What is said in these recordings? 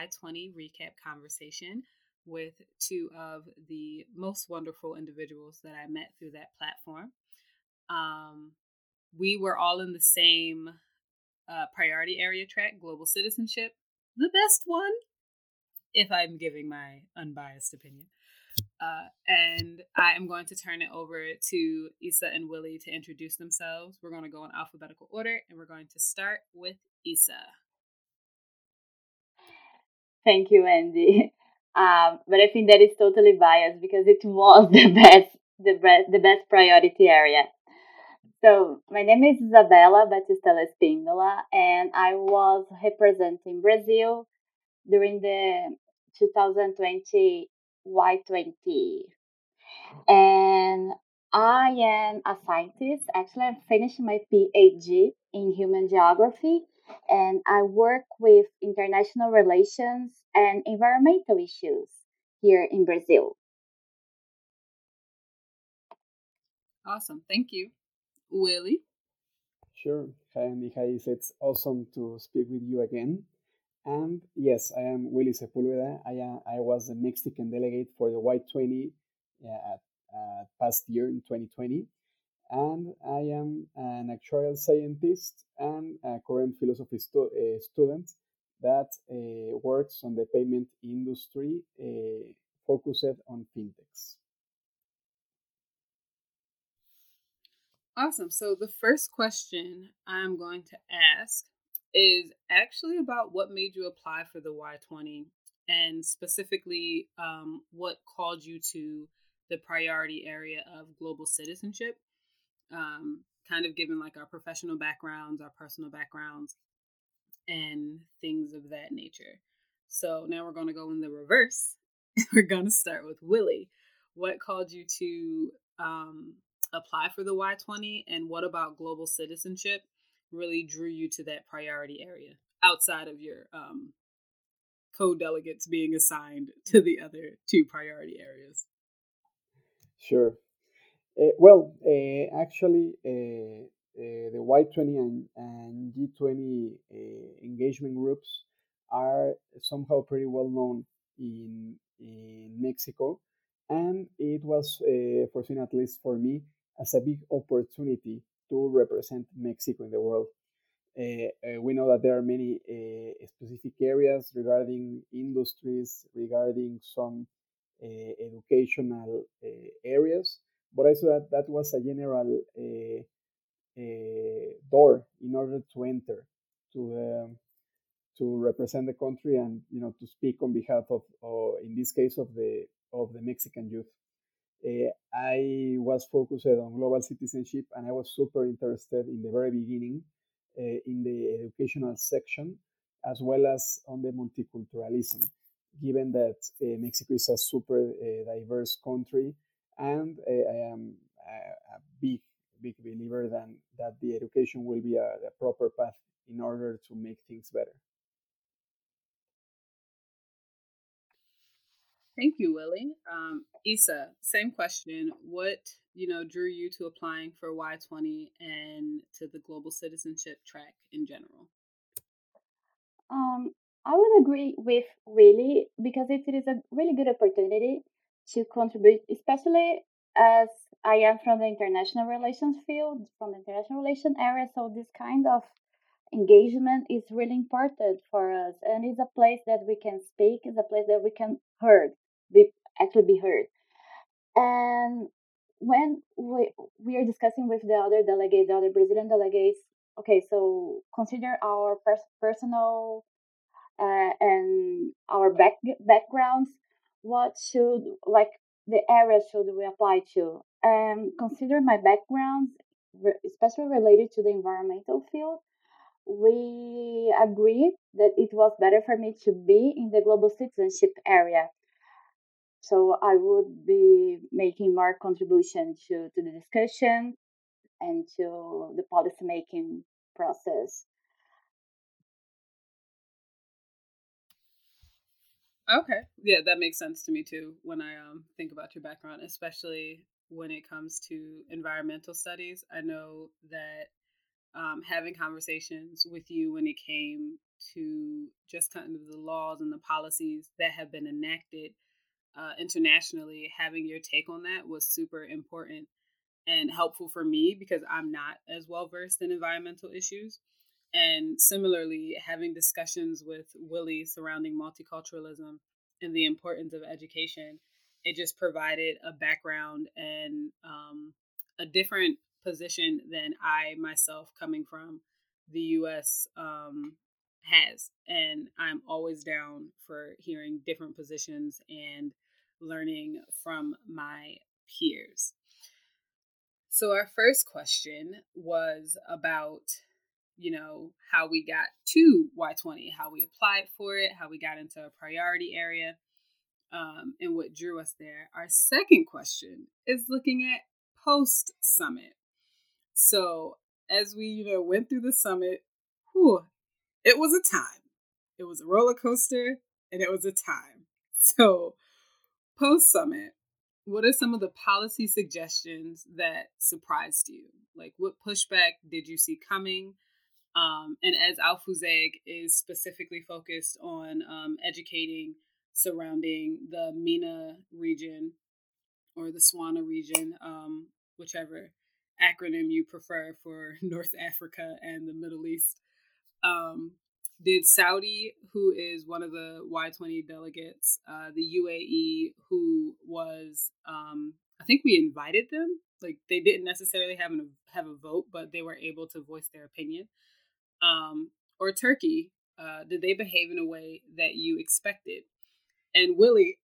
Y20 recap conversation with two of the most wonderful individuals that I met through that platform. Um, we were all in the same uh, priority area track, global citizenship, the best one, if I'm giving my unbiased opinion. Uh, and I am going to turn it over to Isa and Willie to introduce themselves. We're going to go in alphabetical order, and we're going to start with Isa. Thank you, Andy. Um, but I think that is totally biased because it was the best, the best, the best priority area. So my name is Isabela Batista Espíndola, and I was representing Brazil during the 2020 Y20. And I am a scientist. Actually, I'm finishing my PhD in human geography, and I work with international relations and environmental issues here in Brazil. Awesome. Thank you. Willie? Sure. Hi, Andy. Hi, it's awesome to speak with you again. And yes, I am Willie Sepulveda. I, am, I was the Mexican delegate for the Y20 uh, uh, past year in 2020. And I am an actuarial scientist and a current philosophy stu- uh, student that uh, works on the payment industry uh, focused on fintechs. Awesome. So the first question I'm going to ask is actually about what made you apply for the Y20 and specifically um, what called you to the priority area of global citizenship. Um, kind of given like our professional backgrounds, our personal backgrounds, and things of that nature. So now we're going to go in the reverse. we're going to start with Willie. What called you to um, apply for the Y20, and what about global citizenship really drew you to that priority area outside of your um, co-delegates being assigned to the other two priority areas? Sure. Uh, well, uh, actually, uh, the Y20 and, and G20 engagement groups are somehow pretty well known in in Mexico, and it was foreseen, at least for me, as a big opportunity to represent Mexico in the world. We know that there are many specific areas regarding industries, regarding some educational areas, but I saw that that was a general door in order to enter to to represent the country and you know to speak on behalf of, in this case of the of the Mexican youth. Uh, I was focused on global citizenship and I was super interested in the very beginning uh, in the educational section as well as on the multiculturalism, given that uh, Mexico is a super diverse country and I am a, a, big, big believer that, that the education will be a, a proper path in order to make things better. Thank you, Willie. Um, Isa, same question. What you know drew you to applying for Y20 and to the global citizenship track in general? Um, I would agree with Willie because it is a really good opportunity to contribute, especially as I am from the international relations field, from the international relations area. So this kind of engagement is really important for us, and it's a place that we can speak, it's a place that we can heard be actually be heard. And when we we are discussing with the other delegates, the other Brazilian delegates, okay, so consider our pers- personal uh, and our back backgrounds. What should like the areas should we apply to? And consider my background, especially related to the environmental field. We agreed that it was better for me to be in the global citizenship area so I would be making more contribution to, to the discussion and to the policy making process. Okay. Yeah, that makes sense to me too when I um think about your background, especially when it comes to environmental studies. I know that um, having conversations with you when it came to just kind of the laws and the policies that have been enacted uh, internationally. Having your take on that was super important and helpful for me because I'm not as well versed in environmental issues. And similarly, having discussions with Willie surrounding multiculturalism and the importance of education, it just provided a background and um, a different position than I myself, coming from the US, um, has. And I'm always down for hearing different positions and learning from my peers. So, our first question was about you know, how we got to Y20, how we applied for it, how we got into a priority area, um, and what drew us there. Our second question is looking at post summit. So, as we, you know, went through the summit, whew, it was a time. It was a roller coaster and it was a time. So, post summit, what are some of the policy suggestions that surprised you? Like, what pushback did you see coming? Um, and as Alfuzeg is specifically focused on um, educating surrounding the MENA region or the SWANA region, um, whichever acronym you prefer for North Africa and the Middle East. Um, did Saudi, who is one of the Y20 delegates, uh, the UAE, who was, um, I think we invited them. Like they didn't necessarily have, an, have a vote, but they were able to voice their opinion um, or Turkey, uh, did they behave in a way that you expected? And Willie,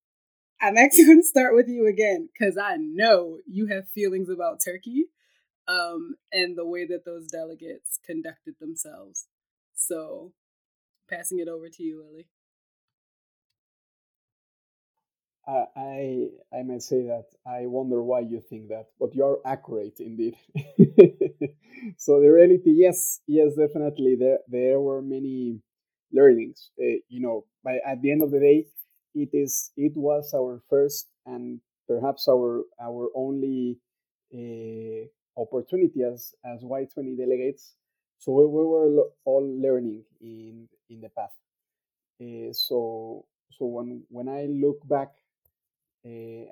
I'm actually going to start with you again because I know you have feelings about Turkey um, and the way that those delegates conducted themselves. So, passing it over to you, Willie. I I might say that I wonder why you think that, but you are accurate indeed. so the reality, yes, yes, definitely, there there were many learnings. Uh, you know, by at the end of the day, it is it was our first and perhaps our our only uh, opportunity as as Y20 delegates. So we, we were all learning in in the path. Uh, so so when when I look back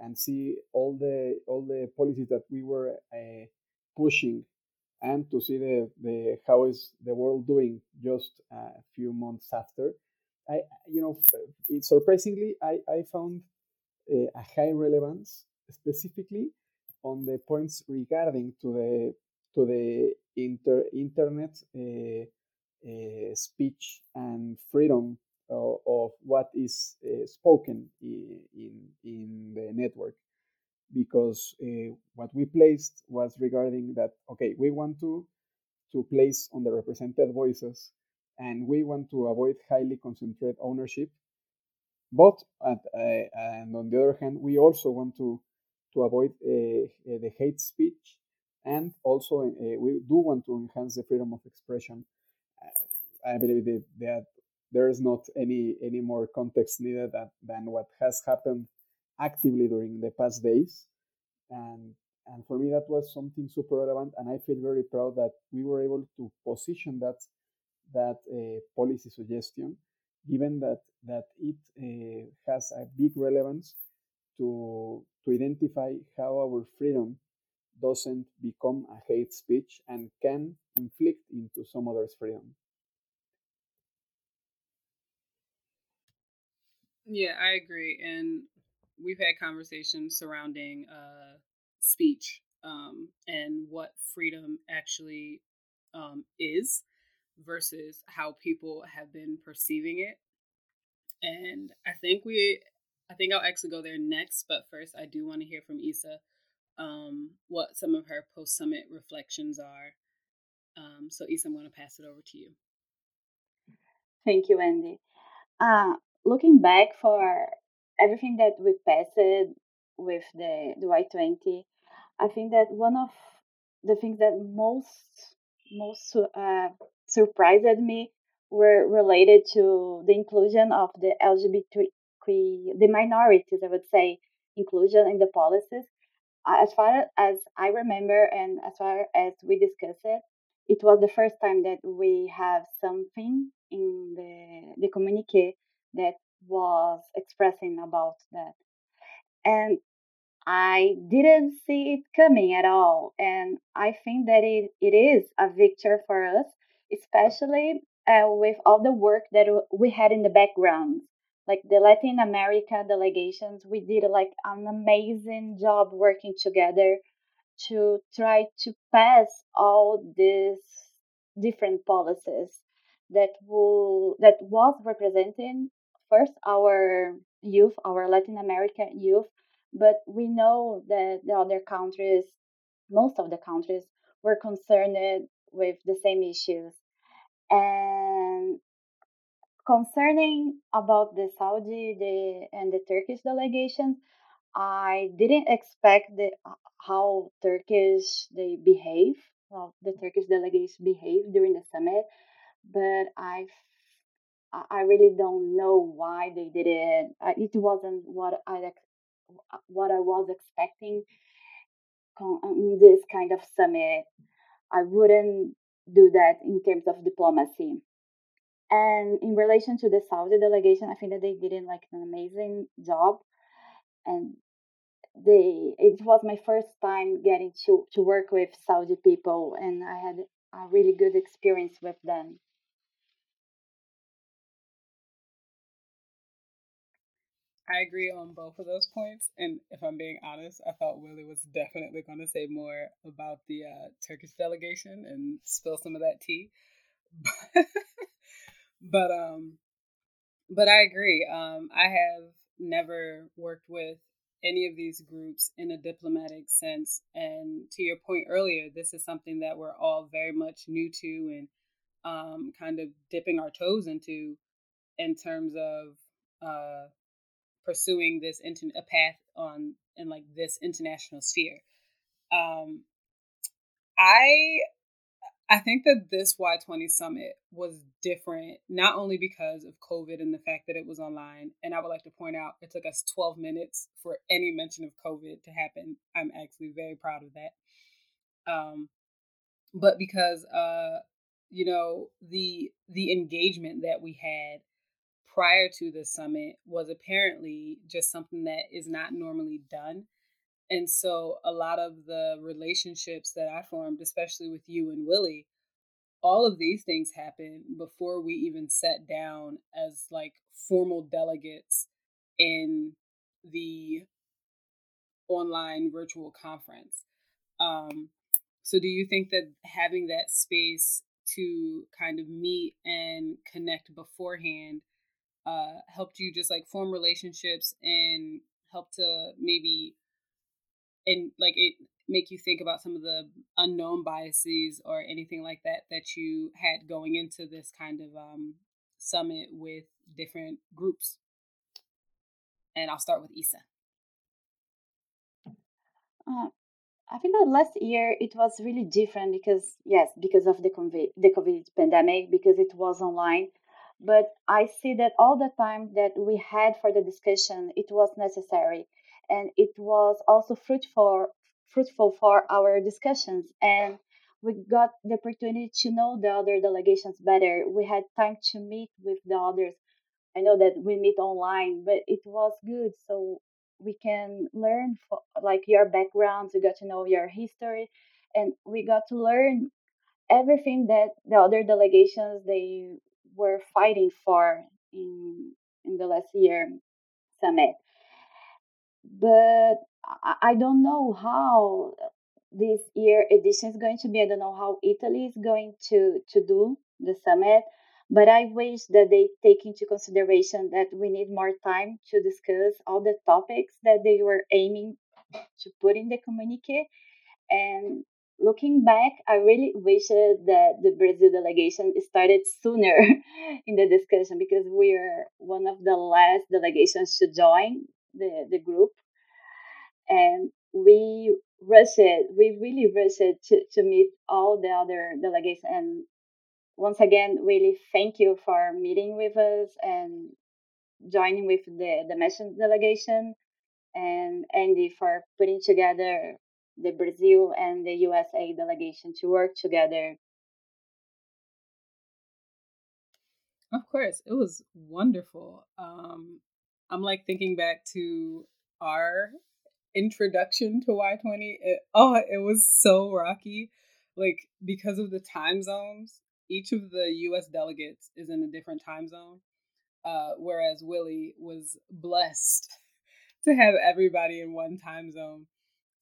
and see all the all the policies that we were uh, pushing and to see the, the how is the world doing just a few months after. I you know it, surprisingly i i found uh, a high relevance specifically on the points regarding to the to the inter, internet uh, uh, speech and freedom of, what is uh, spoken in, in, the network. Because uh, what we placed was regarding that okay we want to to place on the represented voices and we want to avoid highly concentrated ownership. But at, uh, and on the other hand we also want to to avoid uh, the hate speech and also we do want to enhance the freedom of expression. I believe that, that there is not any any more context needed than what has happened actively during the past days. And and for me that was something super relevant and i feel very proud that we were able to position that that uh, policy suggestion given that that it uh, has a big relevance to to identify how our freedom doesn't become a hate speech and can inflict into some other's freedom Yeah, I agree. And we've had conversations surrounding uh, speech um, and what freedom actually um, is versus how people have been perceiving it. And I think we, I think I'll actually go there next. But first, I do want to hear from Isa um, what some of her post summit reflections are. Um, so, Isa, I'm going to pass it over to you. Thank you, Andy. Uh, looking back for everything that we passed with the, the Y20, I think that one of the things that most most uh, surprised me were related to the inclusion of the LGBTQ, the minorities, I would say, inclusion in the policies. As far as I remember, and as far as we discussed it, it was the first time that we have something in the the communique that was expressing about that and I didn't see it coming at all. And I think that it, it is a victory for us, especially uh, with all the work that we had in the background. Like the Latin America delegations, we did like an amazing job working together to try to pass all these different policies that will that was representing first our youth, our Latin American youth, but we know that the other countries, most of the countries, were concerned with the same issues. And concerning about the Saudi the, and the Turkish delegations, I didn't expect the, how Turkish they behave, well, the Turkish delegates behave during the summit, but I I really don't know why they did it. Uh, it wasn't what I uh, what I was expecting um, in this kind of summit. I wouldn't do that in terms of diplomacy. And in relation to the Saudi delegation, I think that they did it like an amazing job. And they it was my first time getting to, to work with Saudi people and I had a really good experience with them. I agree on both of those points. And if I'm being honest, I thought Willie was definitely going to say more about the uh, Turkish delegation and spill some of that tea. but um, but I agree. Um, I have never worked with any of these groups in a diplomatic sense. And to your point earlier, this is something that we're all very much new to and um, kind of dipping our toes into in terms of uh, pursuing this into a path on in like this international sphere. Um, I I think that this Y20 summit was different, not only because of COVID and the fact that it was online. And I would like to point out it took us 12 minutes for any mention of COVID to happen. I'm actually very proud of that. Um, but because uh, you know, the the engagement that we had prior to the summit was apparently just something that is not normally done. And so a lot of the relationships that I formed, especially with you and Willie, all of these things happened before we even sat down as like formal delegates in the online virtual conference. Um, so, do you think that having that space to kind of meet and connect beforehand uh, helped you just like form relationships and help to maybe and like it make you think about some of the unknown biases or anything like that that you had going into this kind of um, summit with different groups? And i'll start with isa uh, i think that last year it was really different because yes because of the covid the covid pandemic because it was online but I see that all the time that we had for the discussion, it was necessary, and it was also fruitful fruitful for our discussions and we got the opportunity to know the other delegations better. We had time to meet with the others. I know that we meet online, but it was good. So we can learn for, like your backgrounds, we got to know your history, and we got to learn everything that the other delegations they were fighting for in in the last year summit. But I don't know how this year edition is going to be. I don't know how Italy is going to to do the summit. But I wish that they take into consideration that we need more time to discuss all the topics that they were aiming to put in the communique and looking back, I really wish uh, that the Brazil delegation started sooner in the discussion because we are one of the last delegations to join the, the group. And we rushed we really rushed to, to meet all the other delegations. And once again, really thank you for meeting with us and joining with the, the mission delegation and Andy for putting together the Brazil and the USA delegation to work together. Of course, it was wonderful. Um, I'm like thinking back to our introduction to Y20. It, oh, it was so rocky. Like, because of the time zones, each of the US delegates is in a different time zone. Uh, whereas Willie was blessed to have everybody in one time zone.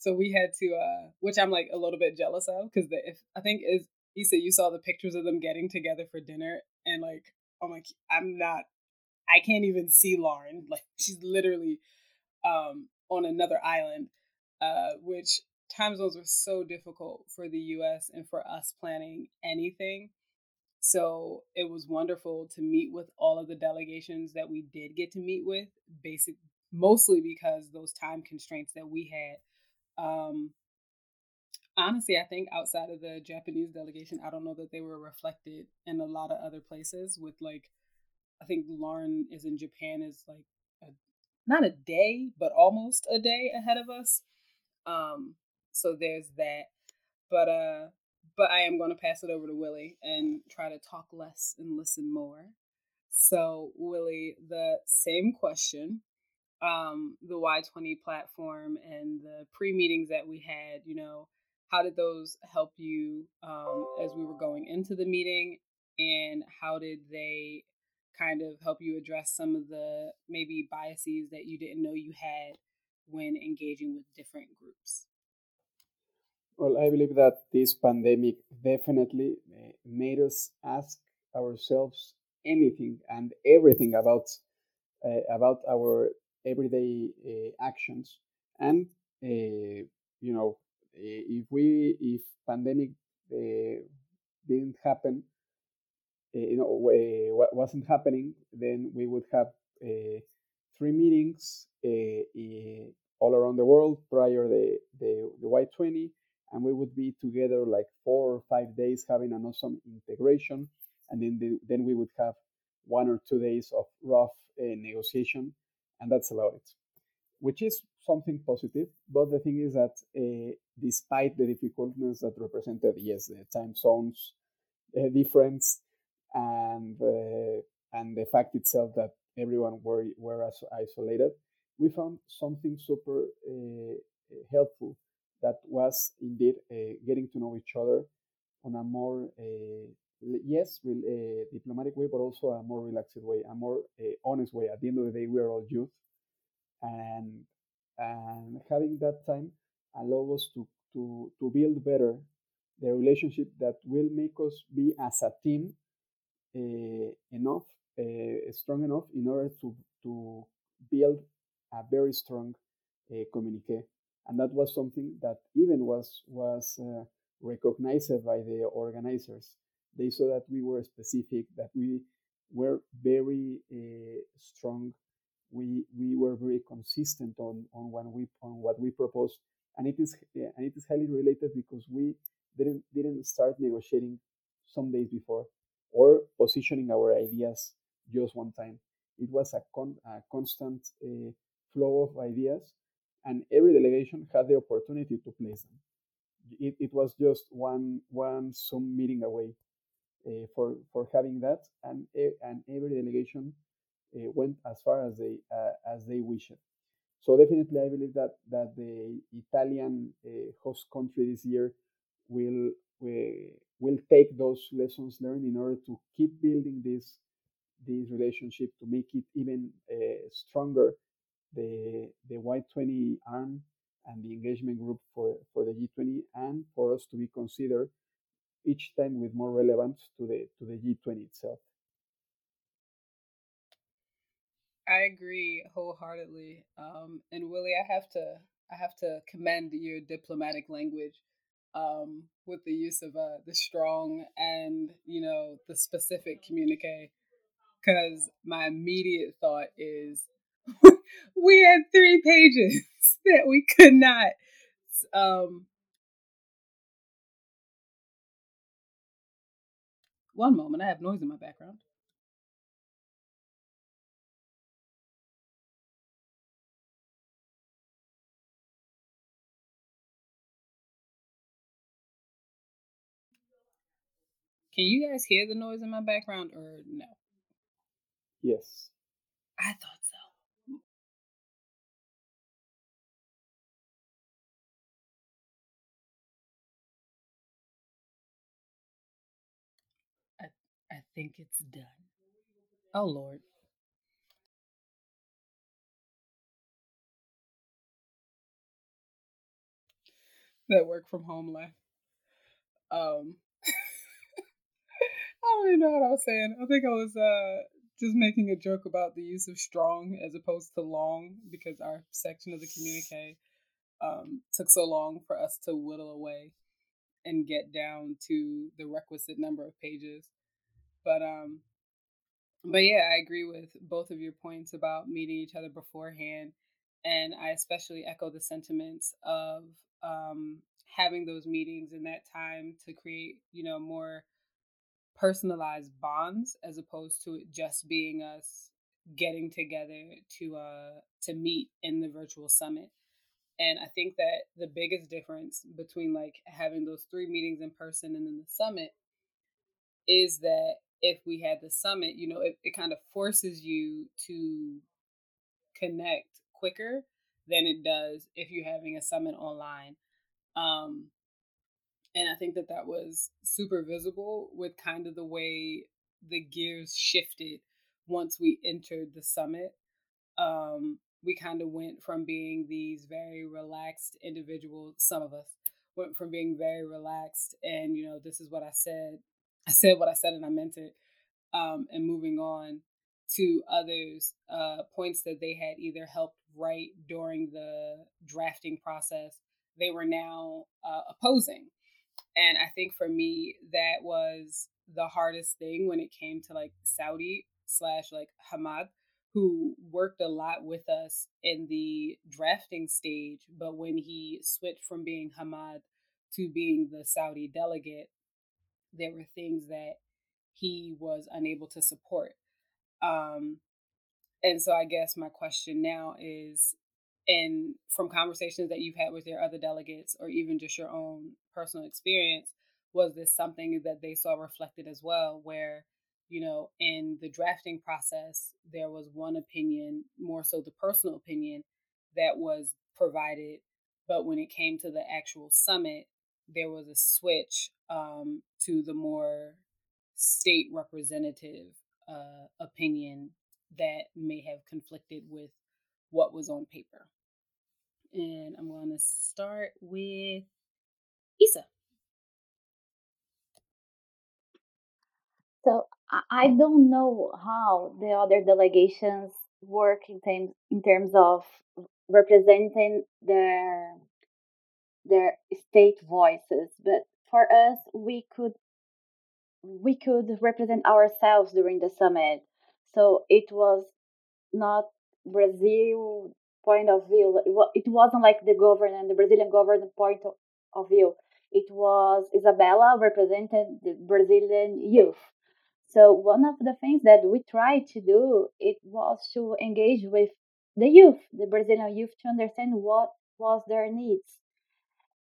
So we had to, uh, which I'm like a little bit jealous of because if I think is Isa, you saw the pictures of them getting together for dinner, and like I'm like I'm not, I can't even see Lauren. Like she's literally um, on another island, uh, which time zones were so difficult for the U.S. and for us planning anything. So it was wonderful to meet with all of the delegations that we did get to meet with, basic mostly because those time constraints that we had. Um, honestly, I think outside of the Japanese delegation, I don't know that they were reflected in a lot of other places. With like, I think Lauren is in Japan is like a, not a day, but almost a day ahead of us. Um, so there's that. But uh, but I am going to pass it over to Willie and try to talk less and listen more. So Willie, the same question um, the Y20 platform and the pre meetings that we had, you know, how did those help you um, as we were going into the meeting? And how did they kind of help you address some of the maybe biases that you didn't know you had when engaging with different groups? Well, I believe that this pandemic definitely eh, made us ask ourselves anything and everything about uh, about our everyday uh, actions. And uh, you know if we if pandemic didn't happen you know what wasn't happening then we would have three meetings all around the world prior the the, the y20 and we would be together like four or five days having an awesome integration. And then the, then we would have one or two days of rough uh, negotiation and that's about it, which is something positive. But the thing is that uh, despite the difficulties that represented, yes, the time zones uh, difference and uh, and the fact itself that everyone were were isolated, we found something super uh, helpful that was indeed uh, getting to know each other on a more uh, yes, real, uh, diplomatic way, but also a more relaxed way, a more uh, honest way. At the end of the day, we are all youth, and and having that time allow us to to to build better the relationship that will make us be as a team uh, enough, uh, strong enough in order to to build a very strong uh, communique. And that was something that even was was recognized by the organizers they saw that we were specific, that we were very uh, strong. We we were very consistent on on what we on what we proposed, and it is and it is highly related because we didn't didn't start negotiating some days before or positioning our ideas just one time. It was a, con, a constant uh, flow of ideas, and every delegation had the opportunity to place them. It, it was just one one Zoom meeting away uh, for for having that, and and every delegation uh, went as far as they uh, as they wished. So definitely, I believe that that the Italian host country this year will will take those lessons learned in order to keep building this this relationship to make it even stronger the the y20 arm and the engagement group for, for the G20 and for us to be considered each time with more relevance to the to the G20 itself. I agree wholeheartedly. Um, and Willie, I have to I have to commend your diplomatic language um, with the use of uh, the strong and you know the specific communique. Because my immediate thought is we had three pages that we could not um, One moment, I have noise in my background. Can you guys hear the noise in my background or no? Yes. I thought I think it's done. Oh, Lord. That work from home life. Um, I don't even know what I was saying. I think I was uh just making a joke about the use of strong as opposed to long because our section of the communique um, took so long for us to whittle away and get down to the requisite number of pages. But um, but yeah, I agree with both of your points about meeting each other beforehand, and I especially echo the sentiments of um, having those meetings in that time to create, you know, more personalized bonds as opposed to it just being us getting together to uh to meet in the virtual summit. And i think that the biggest difference between like having those three meetings in person and then the summit is that if we had the summit you know it, it kind of forces you to connect quicker than it does if you're having a summit online um and I think that that was super visible with kind of the way the gears shifted once we entered the summit. Um, we kind of went from being these very relaxed individuals, some of us went from being very relaxed and, you know, this is what I said. I said what I said and I meant it. Um, and moving on to others, uh, points that they had either helped write during the drafting process, they were now uh, opposing and I think for me, that was the hardest thing when it came to like Saudi slash like Hamad, who worked a lot with us in the drafting stage. But when he switched from being Hamad to being the Saudi delegate, there were things that he was unable to support. Um, and so I guess my question now is and from conversations that you've had with your other delegates or even just your own personal experience was this something that they saw reflected as well where you know in the drafting process there was one opinion more so the personal opinion that was provided but when it came to the actual summit there was a switch um, to the more state representative uh, opinion that may have conflicted with what was on paper. And I'm going to start with Isa. So I don't know how the other delegations work in terms in terms of representing their their state voices, but for us, we could we could represent ourselves during the summit. So it was not Brazil point of view. It wasn't like the government, the Brazilian government point of view. It was Isabella represented the Brazilian youth. So one of the things that we tried to do it was to engage with the youth, the Brazilian youth, to understand what was their needs,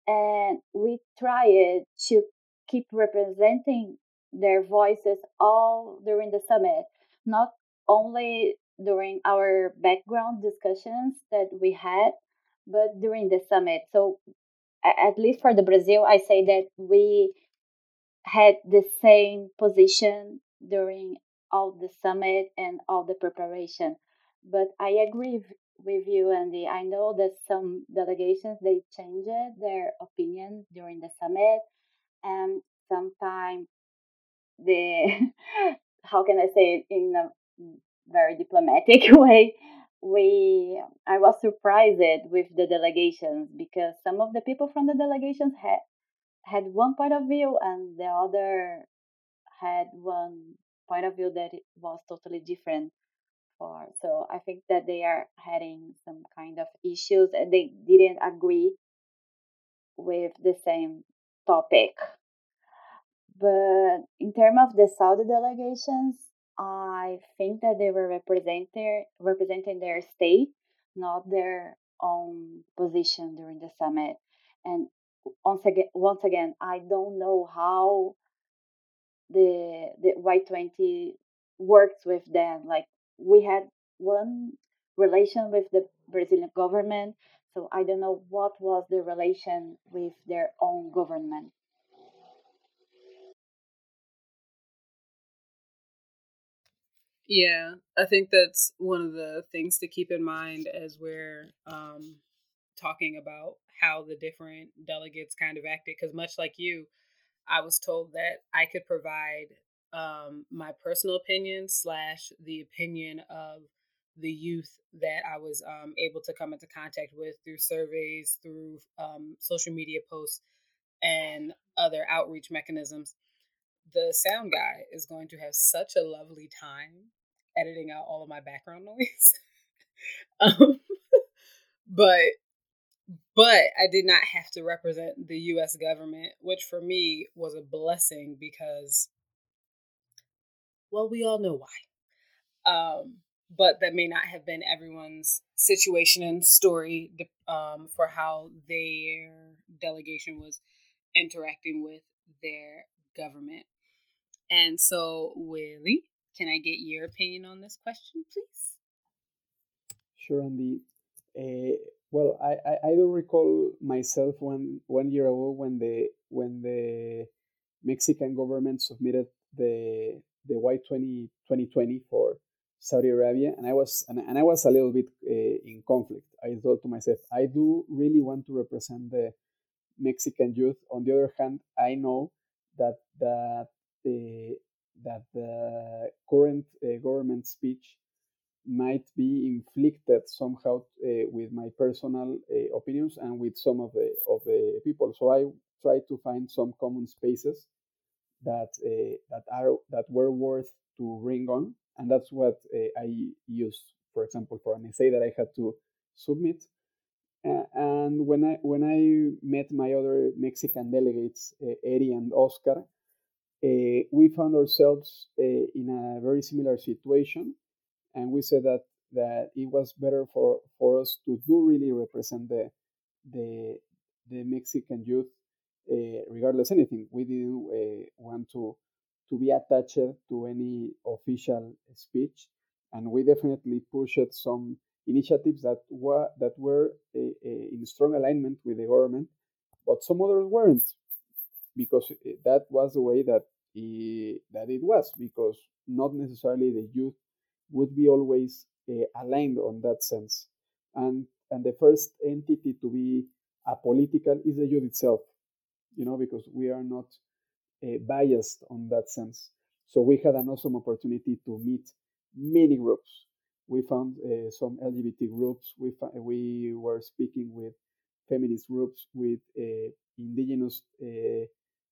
and we tried to keep representing their voices all during the summit, not only during our background discussions that we had, but during the summit. So, at least for the Brazil, I say that we had the same position during all the summit and all the preparation. But I agree with you, Andy. I know that some delegations they changed their opinion during the summit, and sometimes the how can I say it in a very diplomatic way, we I was surprised with the delegations because some of the people from the delegations had had one point of view and the other had one point of view that was totally different for so i think that they are having some kind of issues and they didn't agree with the same topic but in terms of the saudi delegations I think that they were representing representing their state, not their own position during the summit. And once again, once again, I don't know how the the Y twenty works with them. Like we had one relation with the Brazilian government. So I don't know what was the relation with their own government. Yeah, I think that's one of the things to keep in mind as we're um, talking about how the different delegates kind of acted. Because much like you, I was told that I could provide um, my personal opinion slash the opinion of the youth that I was um, able to come into contact with through surveys, through um, social media posts, and other outreach mechanisms. The sound guy is going to have such a lovely time editing out all of my background noise. um, but but I did not have to represent the US government, which for me was a blessing because well, we all know why. Um, but that may not have been everyone's situation and story um, for how their delegation was interacting with their government. And so, Willie, can I get your opinion on this question, please? Sure, Andy. Uh, well, I, I, I do recall myself one one year ago when the when the Mexican government submitted the the Y20 2020 for Saudi Arabia, and I was and, and I was a little bit uh, in conflict. I thought to myself, I do really want to represent the Mexican youth. On the other hand, I know that that the that the current uh, government speech might be inflicted somehow uh, with my personal opinions and with some of the of the people. So I try to find some common spaces that uh, that are that were worth to bring on, and that's what uh, I used, for example, for an essay that I had to submit. and when I when I met my other Mexican delegates, uh, Eddie and Oscar, uh, we found ourselves uh, in a very similar situation, and we said that that it was better for, for us to do really represent the the the Mexican youth, uh, regardless anything. We didn't uh, want to to be attached to any official speech, and we definitely pushed some initiatives that were that were uh, in strong alignment with the government, but some others weren't because that was the way that it, that it was because not necessarily the youth would be always aligned on that sense and and the first entity to be apolitical is the youth itself you know because we are not uh, biased on that sense. So we had an awesome opportunity to meet many groups. We found uh, some lgbt groups. We, we were speaking with feminist groups with indigenous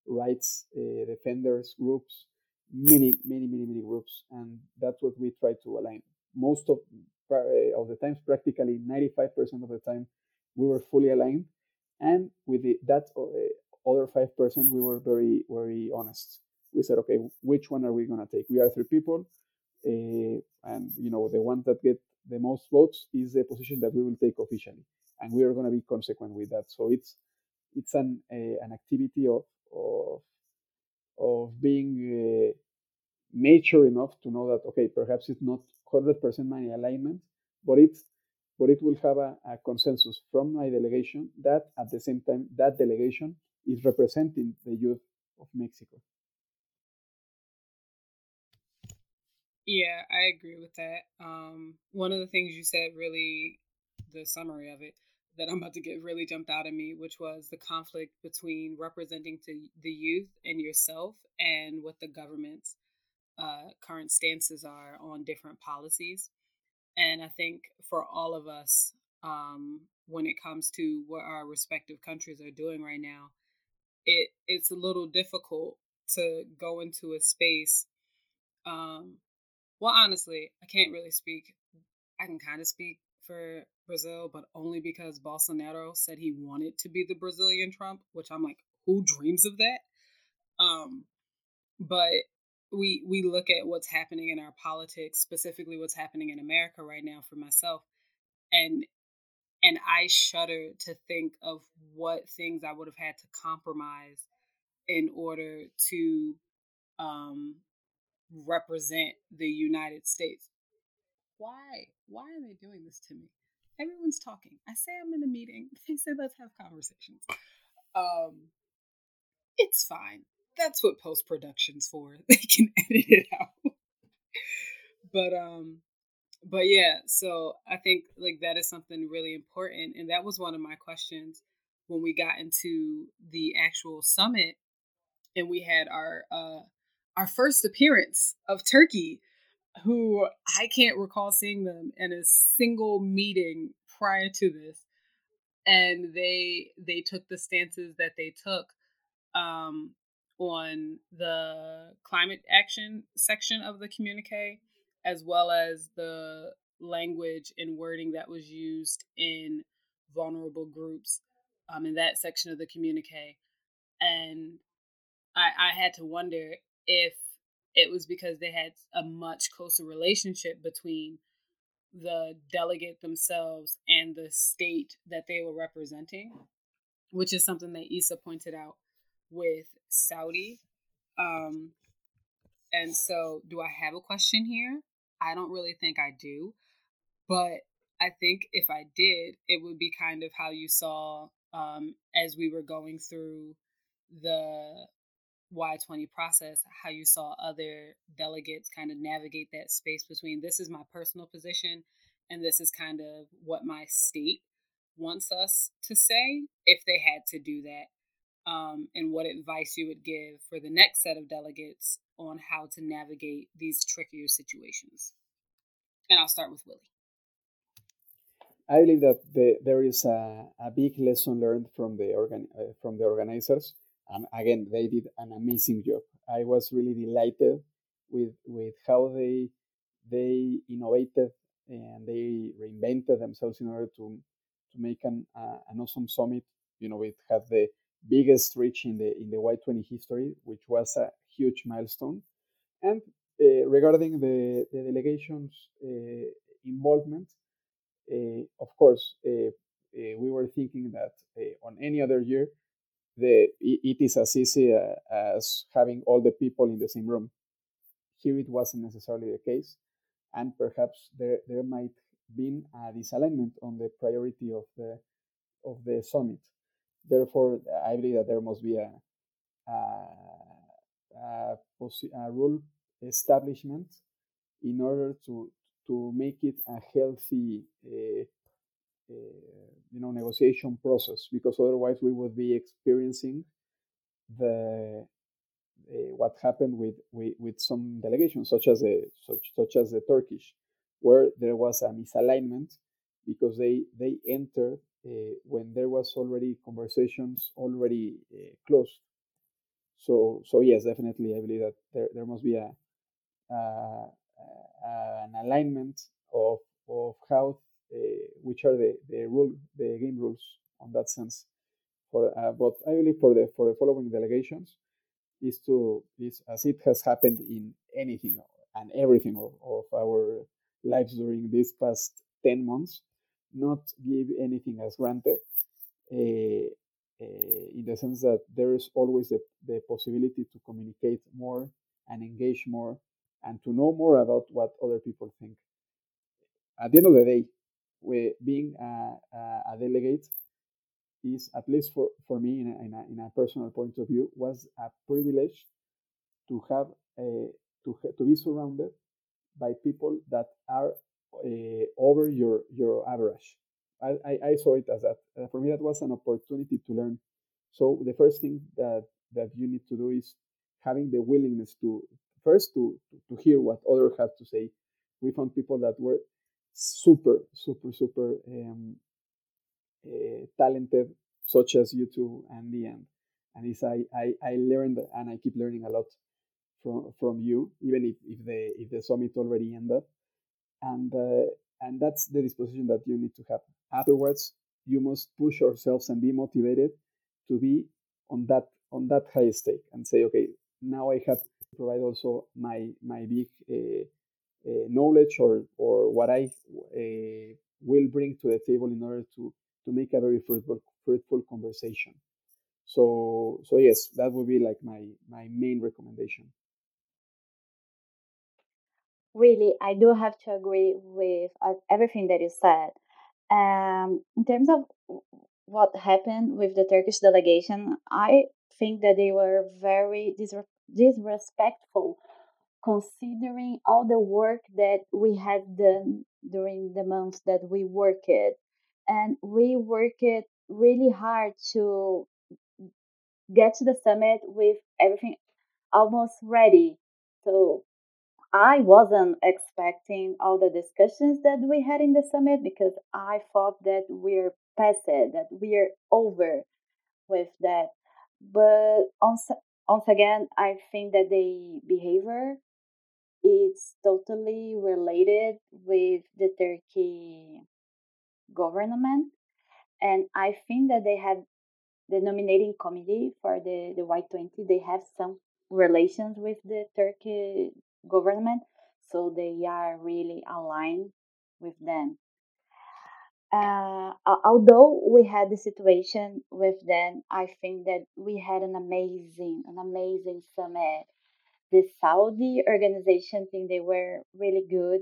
rights uh, defenders groups, many, many, many, many groups, and that's what we try to align. Most of uh, of the times, practically 95% of the time, we were fully aligned, and with the, that uh, other five percent, we were very, very honest. We said, okay, which one are we gonna take? We are three people, uh, and you know the one that get the most votes is the position that we will take officially, and we are gonna be consequent with that. So it's it's an an activity of of of being uh, mature enough to know that okay, perhaps it's not 100% my alignment, but it's but it will have a, a, consensus from my delegation that at the same time that delegation is representing the youth of Mexico. Yeah, I agree with that. Um, one of the things you said, really, the summary of it, that I'm about to get really jumped out at me, which was the conflict between representing to the youth and yourself and what the government's uh, current stances are on different policies. And I think for all of us, um, when it comes to what our respective countries are doing right now, it it's a little difficult to go into a space. Um, well, honestly, I can't really speak. I can kind of speak for Brazil, but only because Bolsonaro said he wanted to be the Brazilian Trump, which I'm like, who dreams of that? Um, but we we look at what's happening in our politics, specifically what's happening in America right now for myself, and and I shudder to think of what things I would have had to compromise in order to um, represent the United States why why are they doing this to me? Everyone's talking. I say I'm in a meeting. They say let's have conversations. Um, it's fine. That's what post production's for. They can edit it out. but um, but yeah. So I think like that is something really important, and that was one of my questions when we got into the actual summit, and we had our uh our first appearance of Turkey who I can't recall seeing them in a single meeting prior to this, and they they took the stances that they took um, on the climate action section of the communique, as well as the language and wording that was used in vulnerable groups um, in that section of the communique, and I, I had to wonder if it was because they had a much closer relationship between the delegate themselves and the state that they were representing, which is something that Isa pointed out with Saudi. Um, and so, do I have a question here? I don't really think I do, but I think if I did, it would be kind of how you saw um, as we were going through the Y20 process, how you saw other delegates kind of navigate that space between this is my personal position and this is kind of what my state wants us to say if they had to do that, um, and what advice you would give for the next set of delegates on how to navigate these trickier situations. And I'll start with Willie. I believe that the, there is a, a big lesson learned from the organ, uh, from the organizers and again, they did an amazing job. I was really delighted with with how they they innovated and they reinvented themselves in order to to make an uh, an awesome summit. You know, it had the biggest reach in the in the Y20 history, which was a huge milestone. And uh, regarding the the delegation's uh, involvement, uh, of course, we were thinking that on any other year the it is as easy as having all the people in the same room. Here it wasn't necessarily the case, and perhaps there there might been a disalignment on the priority of the of the summit. Therefore, I believe that there must be a a, a, a rule establishment in order to to make it a healthy uh, uh, you know negotiation process because otherwise we would be experiencing the uh, what happened with, with, with some delegations such as the such, such as the Turkish where there was a misalignment because they they entered uh, when there was already conversations already uh, closed so so yes definitely i believe that there, there must be a, uh, an alignment of of how uh, which are the, the rule the game rules on that sense. For uh, but I believe for the for the following delegations is to is as it has happened in anything and everything of, of our lives during these past 10 months, not give anything as granted. Uh, in the sense that there is always the, the possibility to communicate more and engage more and to know more about what other people think. At the end of the day, being a, a, delegate is, at least for, for me, in a, in, a, in a personal point of view, was a privilege to have a, to, to be surrounded by people that are uh, over your, your average. I, I, I saw it as that. Uh, for me, that was an opportunity to learn. So the first thing that, that you need to do is having the willingness to first to, to, hear what others have to say. We found people that were super, super, super um, uh, talented, such as you two and the end. And it's I, I, I learned and I keep learning a lot from from you, even if, if the if the summit already ended. And uh, and that's the disposition that you need to have. Afterwards, you must push yourselves and be motivated to be on that on that high stake and say, okay, now I have to provide also my my big uh, uh, knowledge or or what I uh, will bring to the table in order to to make a very fruitful fruitful conversation. So so yes, that would be like my my main recommendation. really, I do have to agree with uh, everything that you said. Um, in terms of what happened with the Turkish delegation, I think that they were very disrespectful considering all the work that we had done during the months that we worked. And we worked really hard to get to the summit with everything almost ready. So i wasn't expecting all the discussions that we had in the summit because i thought that we're past it that we're over with that but once, once again i think that the behavior is totally related with the Turkey government. And I think that they have the nominating committee for the, the Y20, they have some relations with the Turkey government. So they are Willie aligned with them. Uh, although we had the situation with them, I think that we had an amazing, an amazing summit the Saudi organization think they were really good.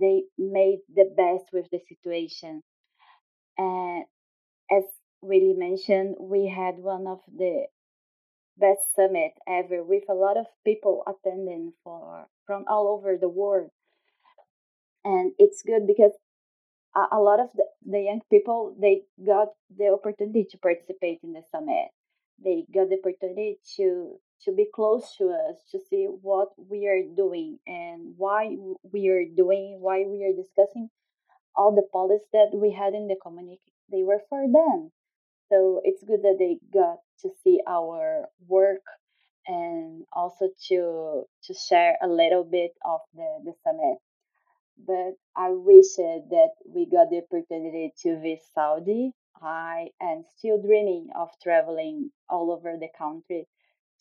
They made the best with the situation. And as really mentioned, we had one of the best summit ever with a lot of people attending for from all over the world. And it's good because a, a lot of the, the young people they got the opportunity to participate in the summit. They got the opportunity to to be close to us, to see what we are doing and why we are doing, why we are discussing all the policies that we had in the communique. They were for them. So it's good that they got to see our work and also to to share a little bit of the, the summit. But I wish that we got the opportunity to visit Saudi. I am still dreaming of traveling all over the country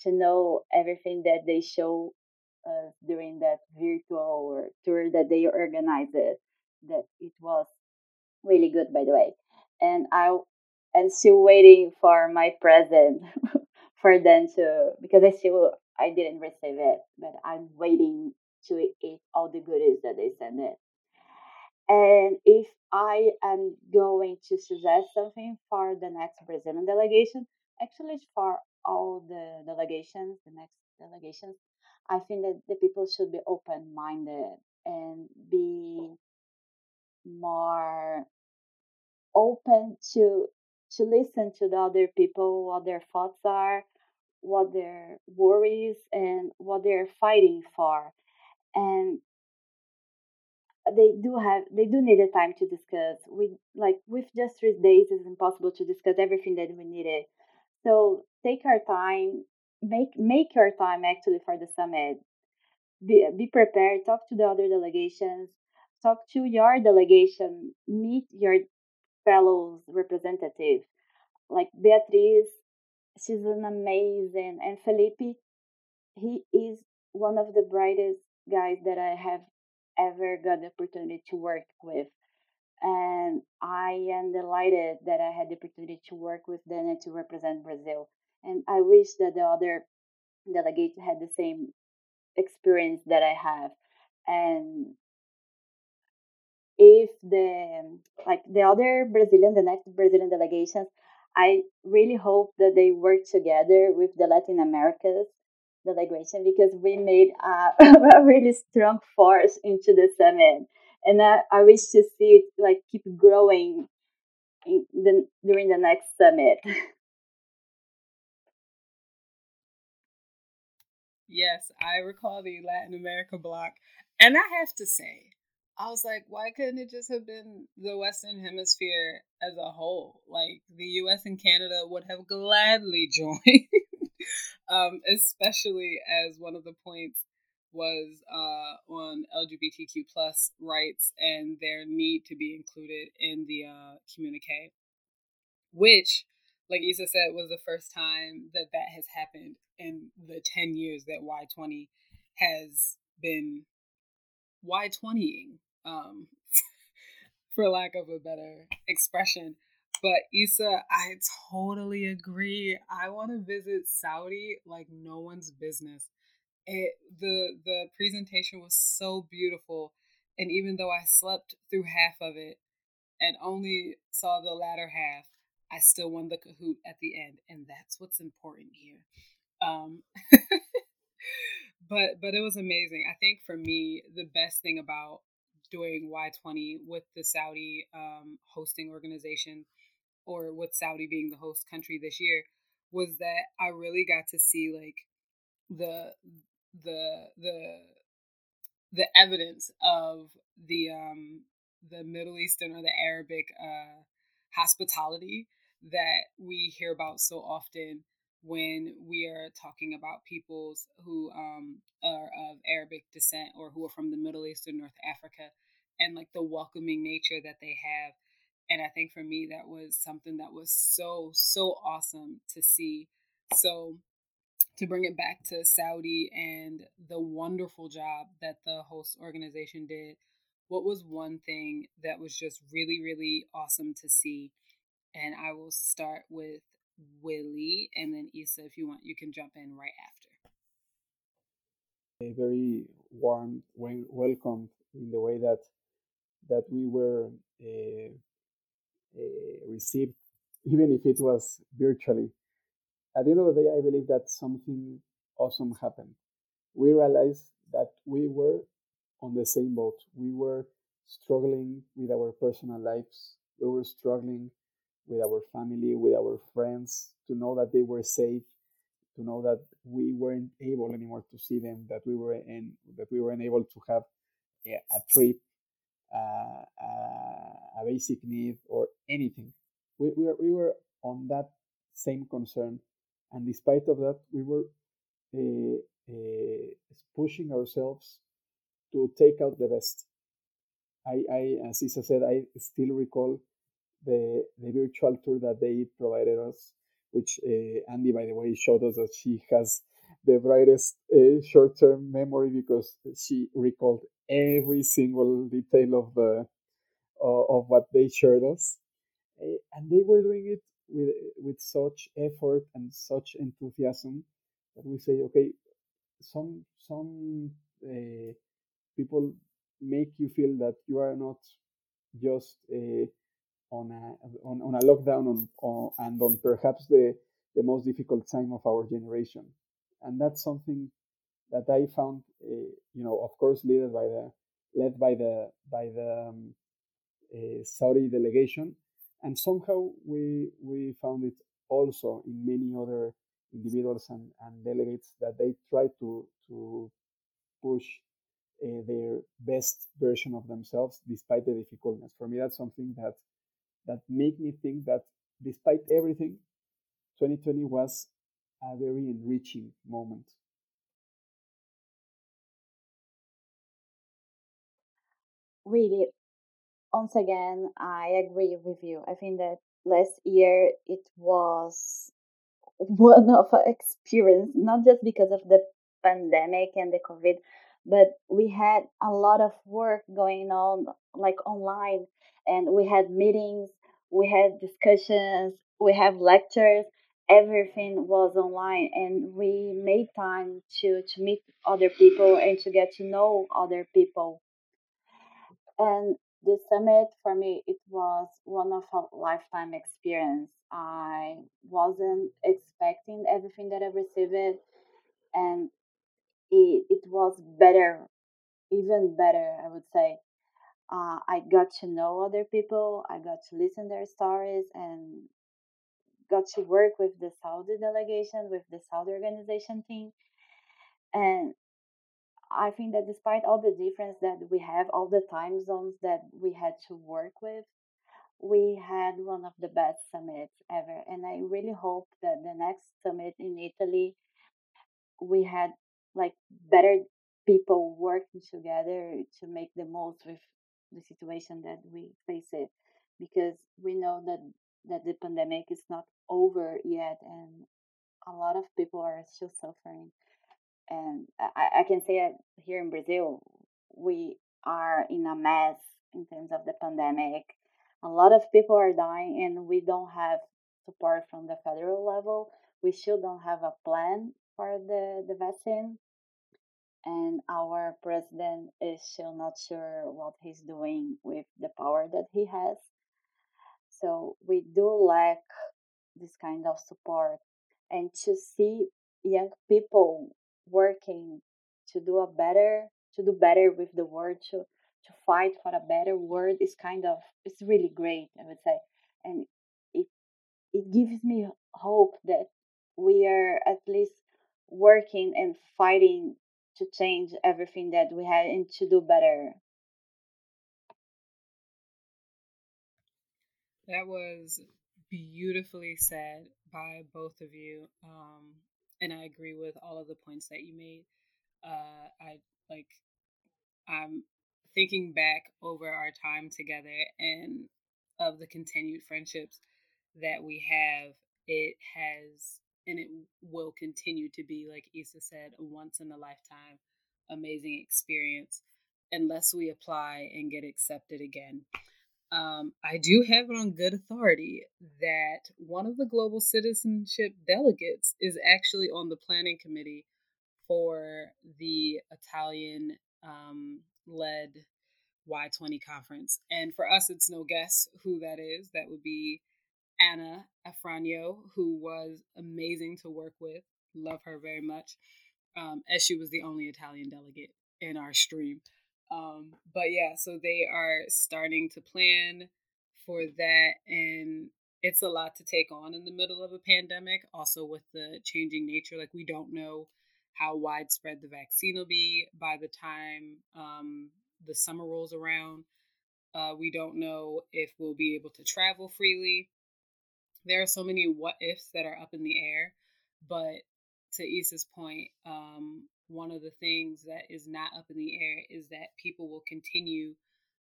to know everything that they show uh, during that virtual tour that they organized. That it was really good, by the way. And I am still waiting for my present for them to because I still I didn't receive it, but I'm waiting to eat all the goodies that they send it. And if I am going to suggest something for the next Brazilian delegation, actually for all the delegations, the next delegations, I think that the people should be open minded and be more open to to listen to the other people, what their thoughts are, what their worries and what they're fighting for. And they do have they do need a time to discuss. We like with just three days it's impossible to discuss everything that we needed. So take our time, make make your time actually for the summit. Be be prepared. Talk to the other delegations. Talk to your delegation. Meet your fellow representatives. Like Beatriz, she's an amazing, and Felipe, he is one of the brightest guys that I have ever got the opportunity to work with. And I am delighted that I had the opportunity to work with them and to represent Brazil. And I wish that the other delegates had the same experience that I have. And if the like the other Brazilian, the next Brazilian delegations, I really hope that they work together with the Latin Americas delegation because we made a, a really strong force into the summit. And I, I wish to see it like keep growing in the, during the next summit. Yes i recall the latin america block. And i have to say I was like, why couldn't it just have been the Western Hemisphere as a whole? Like the US and Canada would have gladly joined um, especially as one of the points was uh, on LGBTQ plus rights and their need to be included in the uh, communique, which, like Isa said, was the first time that that has happened in the 10 years that Y20 has been Y20ing, um, for lack of a better expression. But Isa, I totally agree. I want to visit Saudi like no one's business. it the the presentation was so beautiful and even though i slept through half of it and only saw the latter half i still won the kahoot at the end and that's what's important here um but but it was amazing i think for me the best thing about doing y20 with the saudi um, hosting organization or with saudi being the host country this year was that i really got to see like the the the the evidence of the um the Middle Eastern or the Arabic uh, hospitality that we hear about so often when we are talking about peoples who um, are of Arabic descent or who are from the Middle East or North Africa and like the welcoming nature that they have. And I think for me, that was something that was so, so awesome to see. So to bring it back to Saudi and the wonderful job that the host organization did, what was one thing that was just really, really awesome to see? And I will start with Willie, and then Isa, if you want, you can jump in right after. A very warm welcome in the way that that we were uh, uh, received, even if it was virtually at the end of the day, I believe that something awesome happened. We realized that we were on the same boat. We were struggling with our personal lives. We were struggling with our family, with our friends, to know that they were safe, to know that we weren't able anymore to see them, that we were in, that we weren't able to have a, a trip, uh, uh, a basic need, or anything. We, we, were, we were on that same concern and despite of that, we were uh, uh, pushing ourselves to take out the best. I, I, as Isa said, I still recall the the virtual tour that they provided us, which uh, Andi, by the way, showed us that she has the brightest uh, short-term memory because she recalled every single detail of the uh, of what they showed us, uh, and they were doing it with with such effort and such enthusiasm that we say, okay, some some uh, people make you feel that you are not just uh, on a on, on a lockdown on, on, and on perhaps the the most difficult time of our generation, and that's something that I found, uh, you know, of course, led by the led by the by the um, Saudi delegation, and somehow we we found it also in many other individuals and, and delegates that they try to to push uh, their best version of themselves despite the difficulties. For me, that's something that that make me think that despite everything, 2020 was a very enriching moment. Willie, once again, I agree with you. I think that last year it was one of experience, not just because of the pandemic and the COVID, but we had a lot of work going on like online and we had meetings, we had discussions, we have lectures, everything was online and we made time to to meet other people and to get to know other people. And the summit for me it was one of a lifetime experience i wasn't expecting everything that i received and it, it was better even better i would say uh, i got to know other people i got to listen their stories and got to work with the saudi delegation with the saudi organization team and I think that despite all the difference that we have, all the time zones that we had to work with, we had one of the best summits ever. And I really hope that the next summit in Italy, we had like better people working together to make the most with the situation that we face it because we know that that the pandemic is not over yet and a lot of people are still suffering and I, I can say it here in Brazil, we are in a mess in terms of the pandemic. A lot of people are dying, and we don't have support from the federal level. We still don't have a plan for the, the vaccine. And our president is still not sure what he's doing with the power that he has. So we do lack this kind of support and to see young people working to do a better to do better with the world to to fight for a better world is kind of it's really great i would say and it it gives me hope that we are at least working and fighting to change everything that we had and to do better. That was beautifully said by both of you um, and i agree with all of the points that you made. Uh, i like i'm thinking back over our time together and of the continued friendships that we have, it has and it will continue to be, like Isa said, a once in a lifetime amazing experience unless we apply and get accepted again. Um, I do have it on good authority that one of the global citizenship delegates is actually on the planning committee for the Italian um, led Y20 conference. And for us, it's no guess who that is. That would be Anna Afranio, who was amazing to work with. Love her very much, um, as she was the only Italian delegate in our stream. Um, but yeah, so they are starting to plan for that. And it's a lot to take on in the middle of a pandemic, also with the changing nature. Like, we don't know how widespread the vaccine will be by the time um, the summer rolls around. Uh, we don't know if we'll be able to travel freely. There are so many what ifs that are up in the air. But to Isa's point, um, one of the things that is not up in the air is that people will continue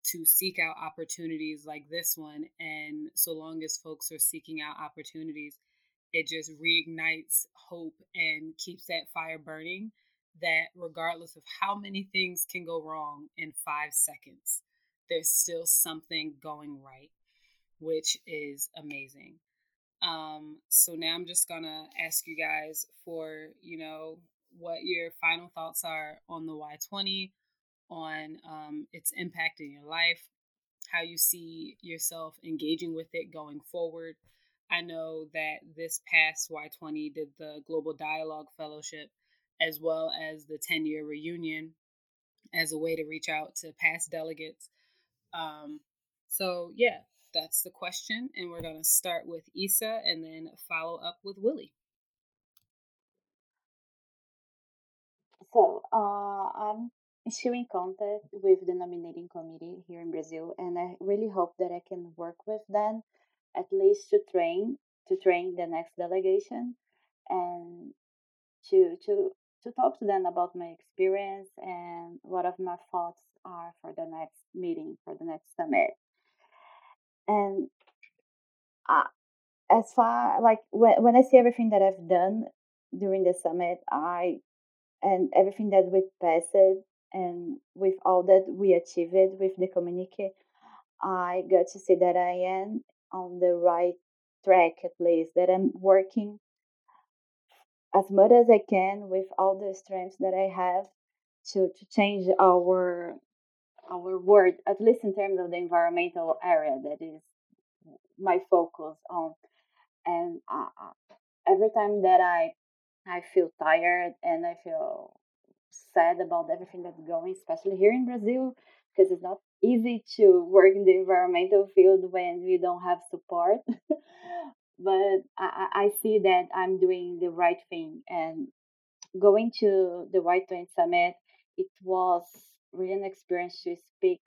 to seek out opportunities like this one. And so long as folks are seeking out opportunities, it just reignites hope and keeps that fire burning that regardless of how many things can go wrong in five seconds, there's still something going right, which is amazing. Um, so now I'm just gonna ask you guys for, you know, what your final thoughts are on the Y20, on um, its impact in your life, how you see yourself engaging with it going forward. I know that this past Y20 did the Global Dialogue Fellowship as well as the 10 year reunion as a way to reach out to past delegates. Um, so, yeah, that's the question. And we're going to start with Isa and then follow up with Willie. So, uh, I'm still in contact with the nominating committee here in Brazil, and I really hope that I can work with them at least to train to train the next delegation and to to to talk to them about my experience and what of my thoughts are for the next meeting, for the next summit. And uh, as far like when when I see everything that I've done during the summit, I and everything that we passed and with all that we achieved with the communique, I got to see that I am on the right track at least, that I'm working as much as I can with all the strengths that I have to, to change our our world, at least in terms of the environmental area that is my focus on. And uh, every time that I I feel tired and I feel sad about everything that's going, especially here in Brazil, because it's not easy to work in the environmental field when you don't have support. but I, I see that I'm doing the right thing. And going to the Y20 Summit, it was really an experience to speak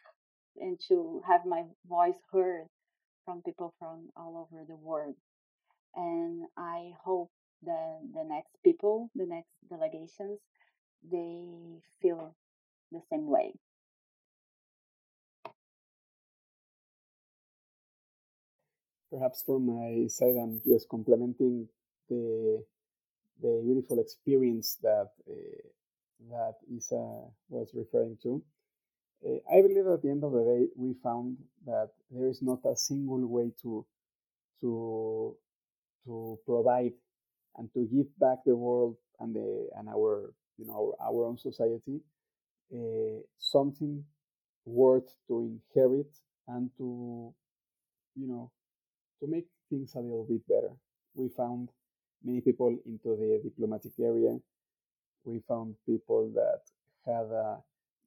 and to have my voice heard from people from all over the world. And I hope that the next people, the next delegations, they feel the same way. perhaps from my side, I'm just complementing the the beautiful experience that uh, that Isa was referring to. Uh, I believe at the end of the day, we found that there is not a single way to to to provide and to give back the world and the and our you know our, our own society uh, something worth to inherit and to you know to make things a little bit better we found many people into the diplomatic area we found people that had a,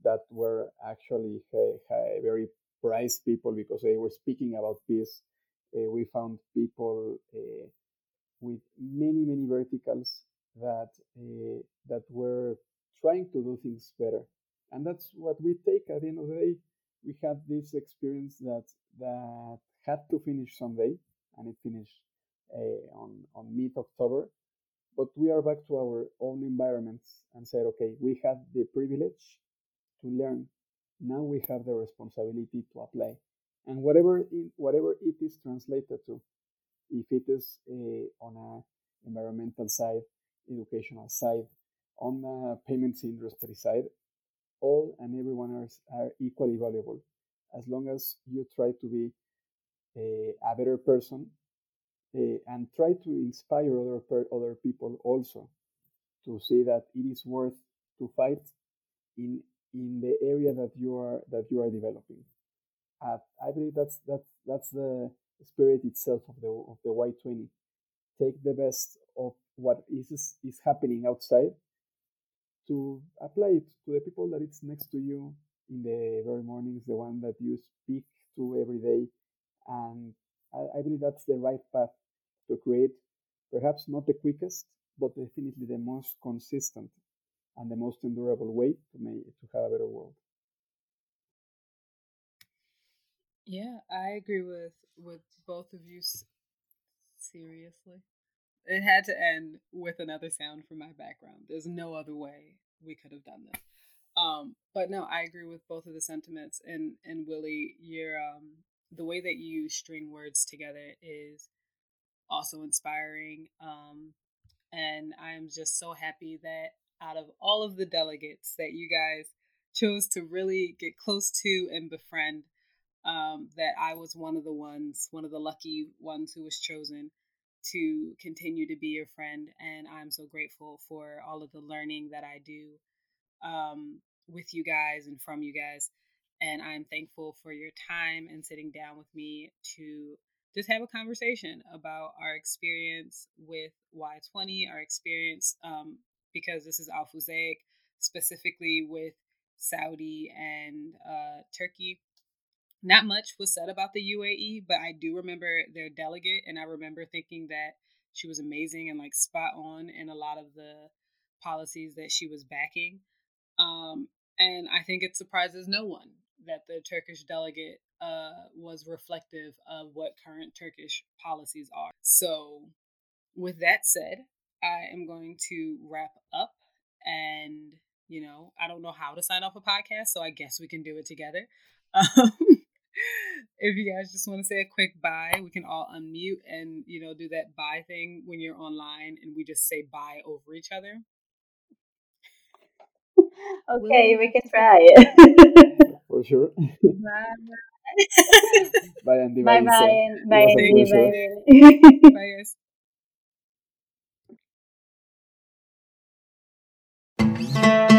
that were actually very prized people because they were speaking about peace. Uh, we found people uh, with many many verticals that uh, that were trying to do things better, and that's what we take at the end of the day. We had this experience that that had to finish someday, and it finished uh, on on mid October. But we are back to our own environments and said, okay, we have the privilege to learn. Now we have the responsibility to apply. And whatever it, whatever it is translated to, if it is uh, on a environmental side, educational side, on the payments industry side, all and everyone are, are equally valuable. As long as you try to be a, a better person uh, and try to inspire other other people also to see that it is worth to fight in in the area that you are that you are developing. Uh, I believe that's that's that's the spirit itself of the of the Y20. Take the best of what is is happening outside to apply it to the people that it's next to you in the very mornings, the one that you speak to every day, and I, I believe that's the right path to create perhaps not the quickest, but definitely the most consistent and the most endurable way to make to have a better world. Yeah, I agree with with both of you. Seriously, it had to end with another sound from my background. There's no other way we could have done this. Um, but no, I agree with both of the sentiments. And and Willie, your um, the way that you string words together is also inspiring. Um, and I'm just so happy that out of all of the delegates that you guys chose to really get close to and befriend, um, that I was one of the ones, one of the lucky ones who was chosen to continue to be your friend. And I'm so grateful for all of the learning that I do um, with you guys and from you guys. And I'm thankful for your time and sitting down with me to just have a conversation about our experience with Y20, our experience, um, because this is Al specifically with Saudi and uh, Turkey. Not much was said about the UAE, but I do remember their delegate, and I remember thinking that she was amazing and like spot on in a lot of the policies that she was backing. Um, and I think it surprises no one that the Turkish delegate uh, was reflective of what current Turkish policies are. So, with that said, I am going to wrap up. And, you know, I don't know how to sign off a podcast, so I guess we can do it together. Um, if you guys just want to say a quick bye, we can all unmute and, you know, do that bye thing when you're online and we just say bye over each other. okay, we can try. For sure. Bye. bye, Andi. Bye, bye. bye. Bye, Bye, bye. bye, guys.